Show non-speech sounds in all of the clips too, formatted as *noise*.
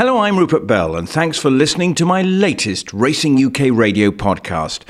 Hello, I'm Rupert Bell, and thanks for listening to my latest Racing UK radio podcast.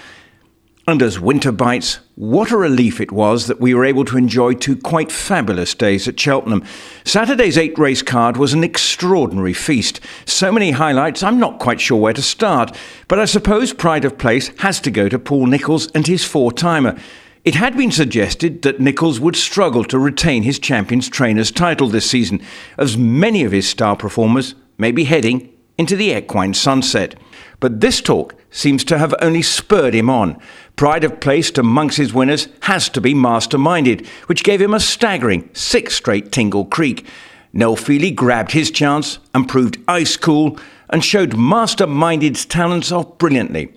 And as winter bites, what a relief it was that we were able to enjoy two quite fabulous days at Cheltenham. Saturday's eight race card was an extraordinary feast. So many highlights, I'm not quite sure where to start. But I suppose pride of place has to go to Paul Nicholls and his four timer. It had been suggested that Nicholls would struggle to retain his Champions Trainers title this season, as many of his star performers may be heading into the equine sunset. But this talk seems to have only spurred him on. Pride of place to Monks' winners has to be masterminded, which gave him a staggering six straight Tingle Creek. Noel Fehily grabbed his chance and proved ice cool and showed masterminded's talents off brilliantly.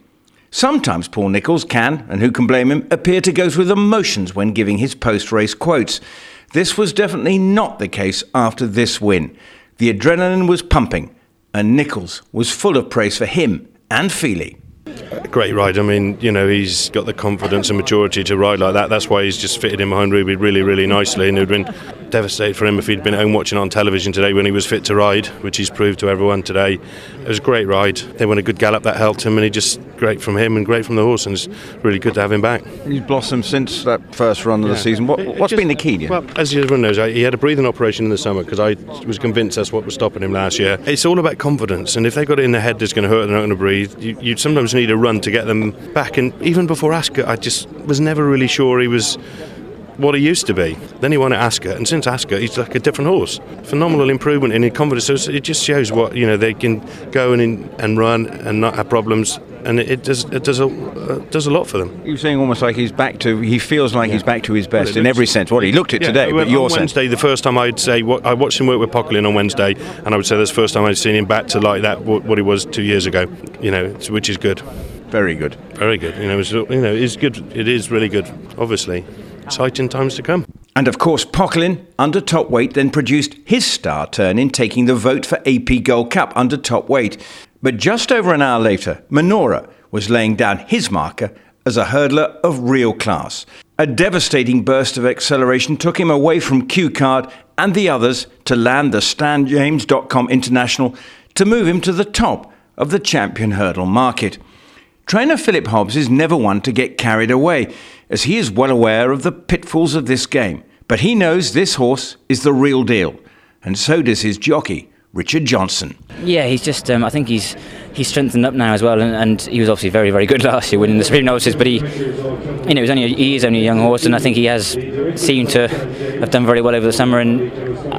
Sometimes Paul Nicholls can, and who can blame him, appear to go through the motions when giving his post race quotes. This was definitely not the case after this win. The adrenaline was pumping, and Nicholls was full of praise for him and Fehily. Great ride. I mean, you know, he's got the confidence and maturity to ride like that. That's why he's just fitted in behind Ruby really, really nicely. And it would have been devastated for him if he'd been at home watching on television today when he was fit to ride, which he's proved to everyone today. It was a great ride. They went a good gallop that helped him, and he just great from him and great from the horse. And it's really good to have him back. He's blossomed since that first run of yeah. the season. What, has been the key? Well, as everyone knows, he had a breathing operation in the summer because I was convinced that's what was stopping him last year. It's all about confidence, and if they've got it in their head that's going to hurt, they're not going to breathe. You, you sometimes need a run to get them back. And even before Ascot, I just was never really sure he was what he used to be. Then he won at Ascot, and since Ascot, he's like a different horse. Phenomenal improvement in his confidence. So it just shows what you know they can go and and run and not have problems, and it, it does it does a uh, does a lot for them. You're saying almost like he's back to he feels like yeah. he's back to his best well, in every sense. What he looked at yeah, today, but your on Wednesday, sense. the first time I'd say what I watched him work with Poquelin on Wednesday, and I would say that's the first time I'd seen him back to like that what, what he was two years ago. You know, which is good. Very good. Very good. You know, it's, you know, it's good. It is really good. Obviously, exciting times to come. And of course, Poquelin, under top weight, then produced his star turn in taking the vote for AP Gold Cup under top weight. But just over an hour later, Menorah was laying down his marker as a hurdler of real class. A devastating burst of acceleration took him away from Cue Card and the others to land the StanJames.com International to move him to the top of the champion hurdle market. Trainer Philip Hobbs is never one to get carried away, as he is well aware of the pitfalls of this game. But he knows this horse is the real deal, and so does his jockey, Richard Johnson. Yeah, he's just, um, I think he's he's strengthened up now as well, and, and, he was obviously very, very good *laughs* last year winning the Supreme Novices. But he, you know, he's only a, he is only a young horse, and I think he has seemed to have done very well over the summer. And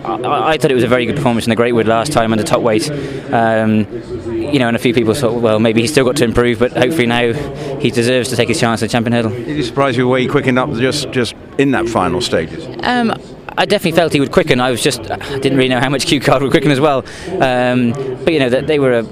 I, I thought it was a very good performance in the Greatwood last time under top weight. Um, you know, and a few people thought, well, maybe he's still got to improve, but hopefully now he deserves to take his chance at the champion hurdle. Did he surprise you the way he quickened up just just in that final stages? Um, I definitely felt he would quicken. I was just I didn't really know how much Cue Card would quicken as well. Um, but you know that they were a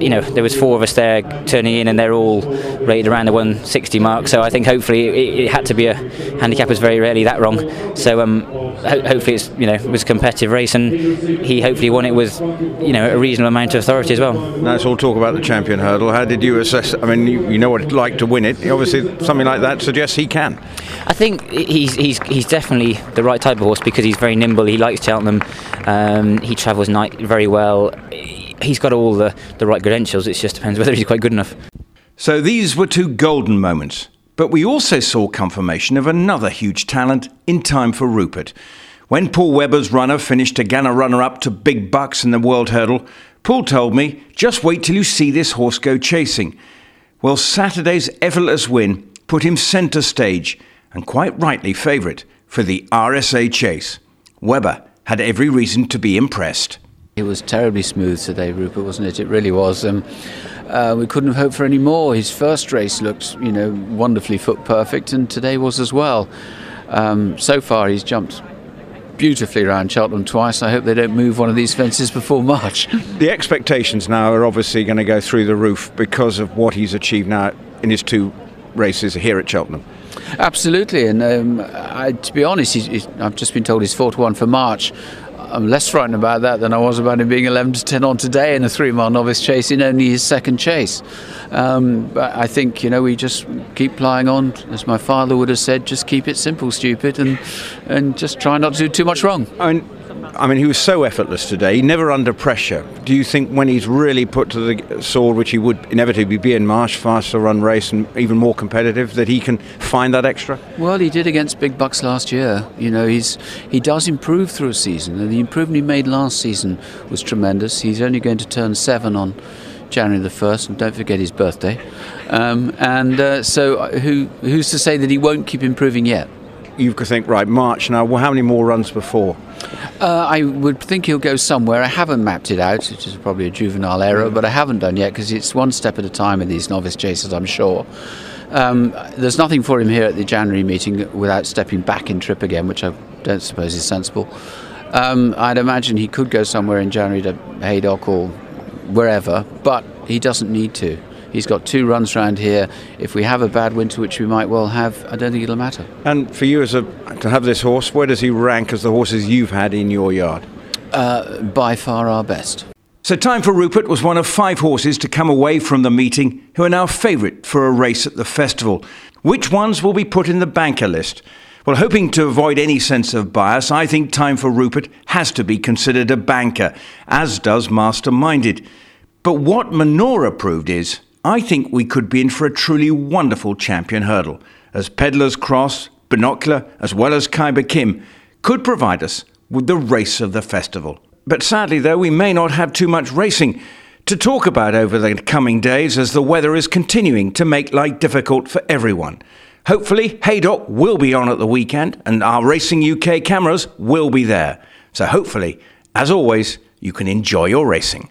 you know, there was four of us there turning in, and they're all rated around the 160 mark. So I think hopefully it, it had to be a handicap was very rarely that wrong. So um, ho- hopefully it's you know it was a competitive race, and he hopefully won it with you know a reasonable amount of authority as well. Now let's all talk about the champion hurdle. How did you assess? I mean, you, you know what it's like to win it. Obviously, something like that suggests he can. I think he's he's he's definitely the right type of horse because he's very nimble. He likes Cheltenham. Um, he travels night very well he's got all the, the right credentials. It just depends whether he's quite good enough. So these were two golden moments. But we also saw confirmation of another huge talent in time for Rupert. When Paul Webber's runner finished a runner up to Big Buck's in the world hurdle, Paul told me, just wait till you see this horse go chasing. Well, Saturday's effortless win put him centre stage, and quite rightly favourite, for the RSA chase. Weber had every reason to be impressed. It was terribly smooth today, Rupert, wasn't it? It really was. Um, uh, we couldn't have hoped for any more. His first race looked, you know, wonderfully foot perfect, and today was as well. Um, so far, he's jumped beautifully around Cheltenham twice. I hope they don't move one of these fences before March. *laughs* The expectations now are obviously going to go through the roof because of what he's achieved now in his two races here at Cheltenham. Absolutely, and um, I, to be honest, he's, he's, I've just been told he's 4 to 1 for March. I'm less frightened about that than I was about him being 11 to 10 on today in a three mile novice chase in only his second chase. Um, but I think, you know, we just keep plying on. As my father would have said, just keep it simple, stupid, and, and just try not to do too much wrong. I mean, I mean, he was so effortless today, never under pressure. Do you think when he's really put to the sword, which he would inevitably be in Marsh, faster run race and even more competitive, that he can find that extra? Well, he did against Big Buck's last year. You know, he's he does improve through a season, and the improvement he made last season was tremendous. He's only going to turn seven on January the first, and don't forget his birthday. Um, and uh, so, uh, who who's to say that he won't keep improving yet? You could think, right, March now. Well, how many more runs before? Uh, I would think he'll go somewhere. I haven't mapped it out, which is probably a juvenile error, but I haven't done yet because it's one step at a time in these novice chases, I'm sure. Um, there's nothing for him here at the January meeting without stepping back in trip again, which I don't suppose is sensible. Um, I'd imagine he could go somewhere in January to Haydock or wherever, but he doesn't need to. He's got two runs round here. If we have a bad winter, which we might well have, I don't think it'll matter. And for you as a to have this horse, where does he rank as the horses you've had in your yard? Uh, by far our best. So Time for Rupert was one of five horses to come away from the meeting who are now favourite for a race at the festival. Which ones will be put in the banker list? Well, hoping to avoid any sense of bias, I think Time for Rupert has to be considered a banker, as does Masterminded. But what Menorah proved is I think we could be in for a truly wonderful champion hurdle, as Peddler's Cross, Binocular, as well as Khyber Kim could provide us with the race of the festival. But sadly, though, we may not have too much racing to talk about over the coming days as the weather is continuing to make life difficult for everyone. Hopefully, Haydock will be on at the weekend and our Racing UK cameras will be there. So hopefully, as always, you can enjoy your racing.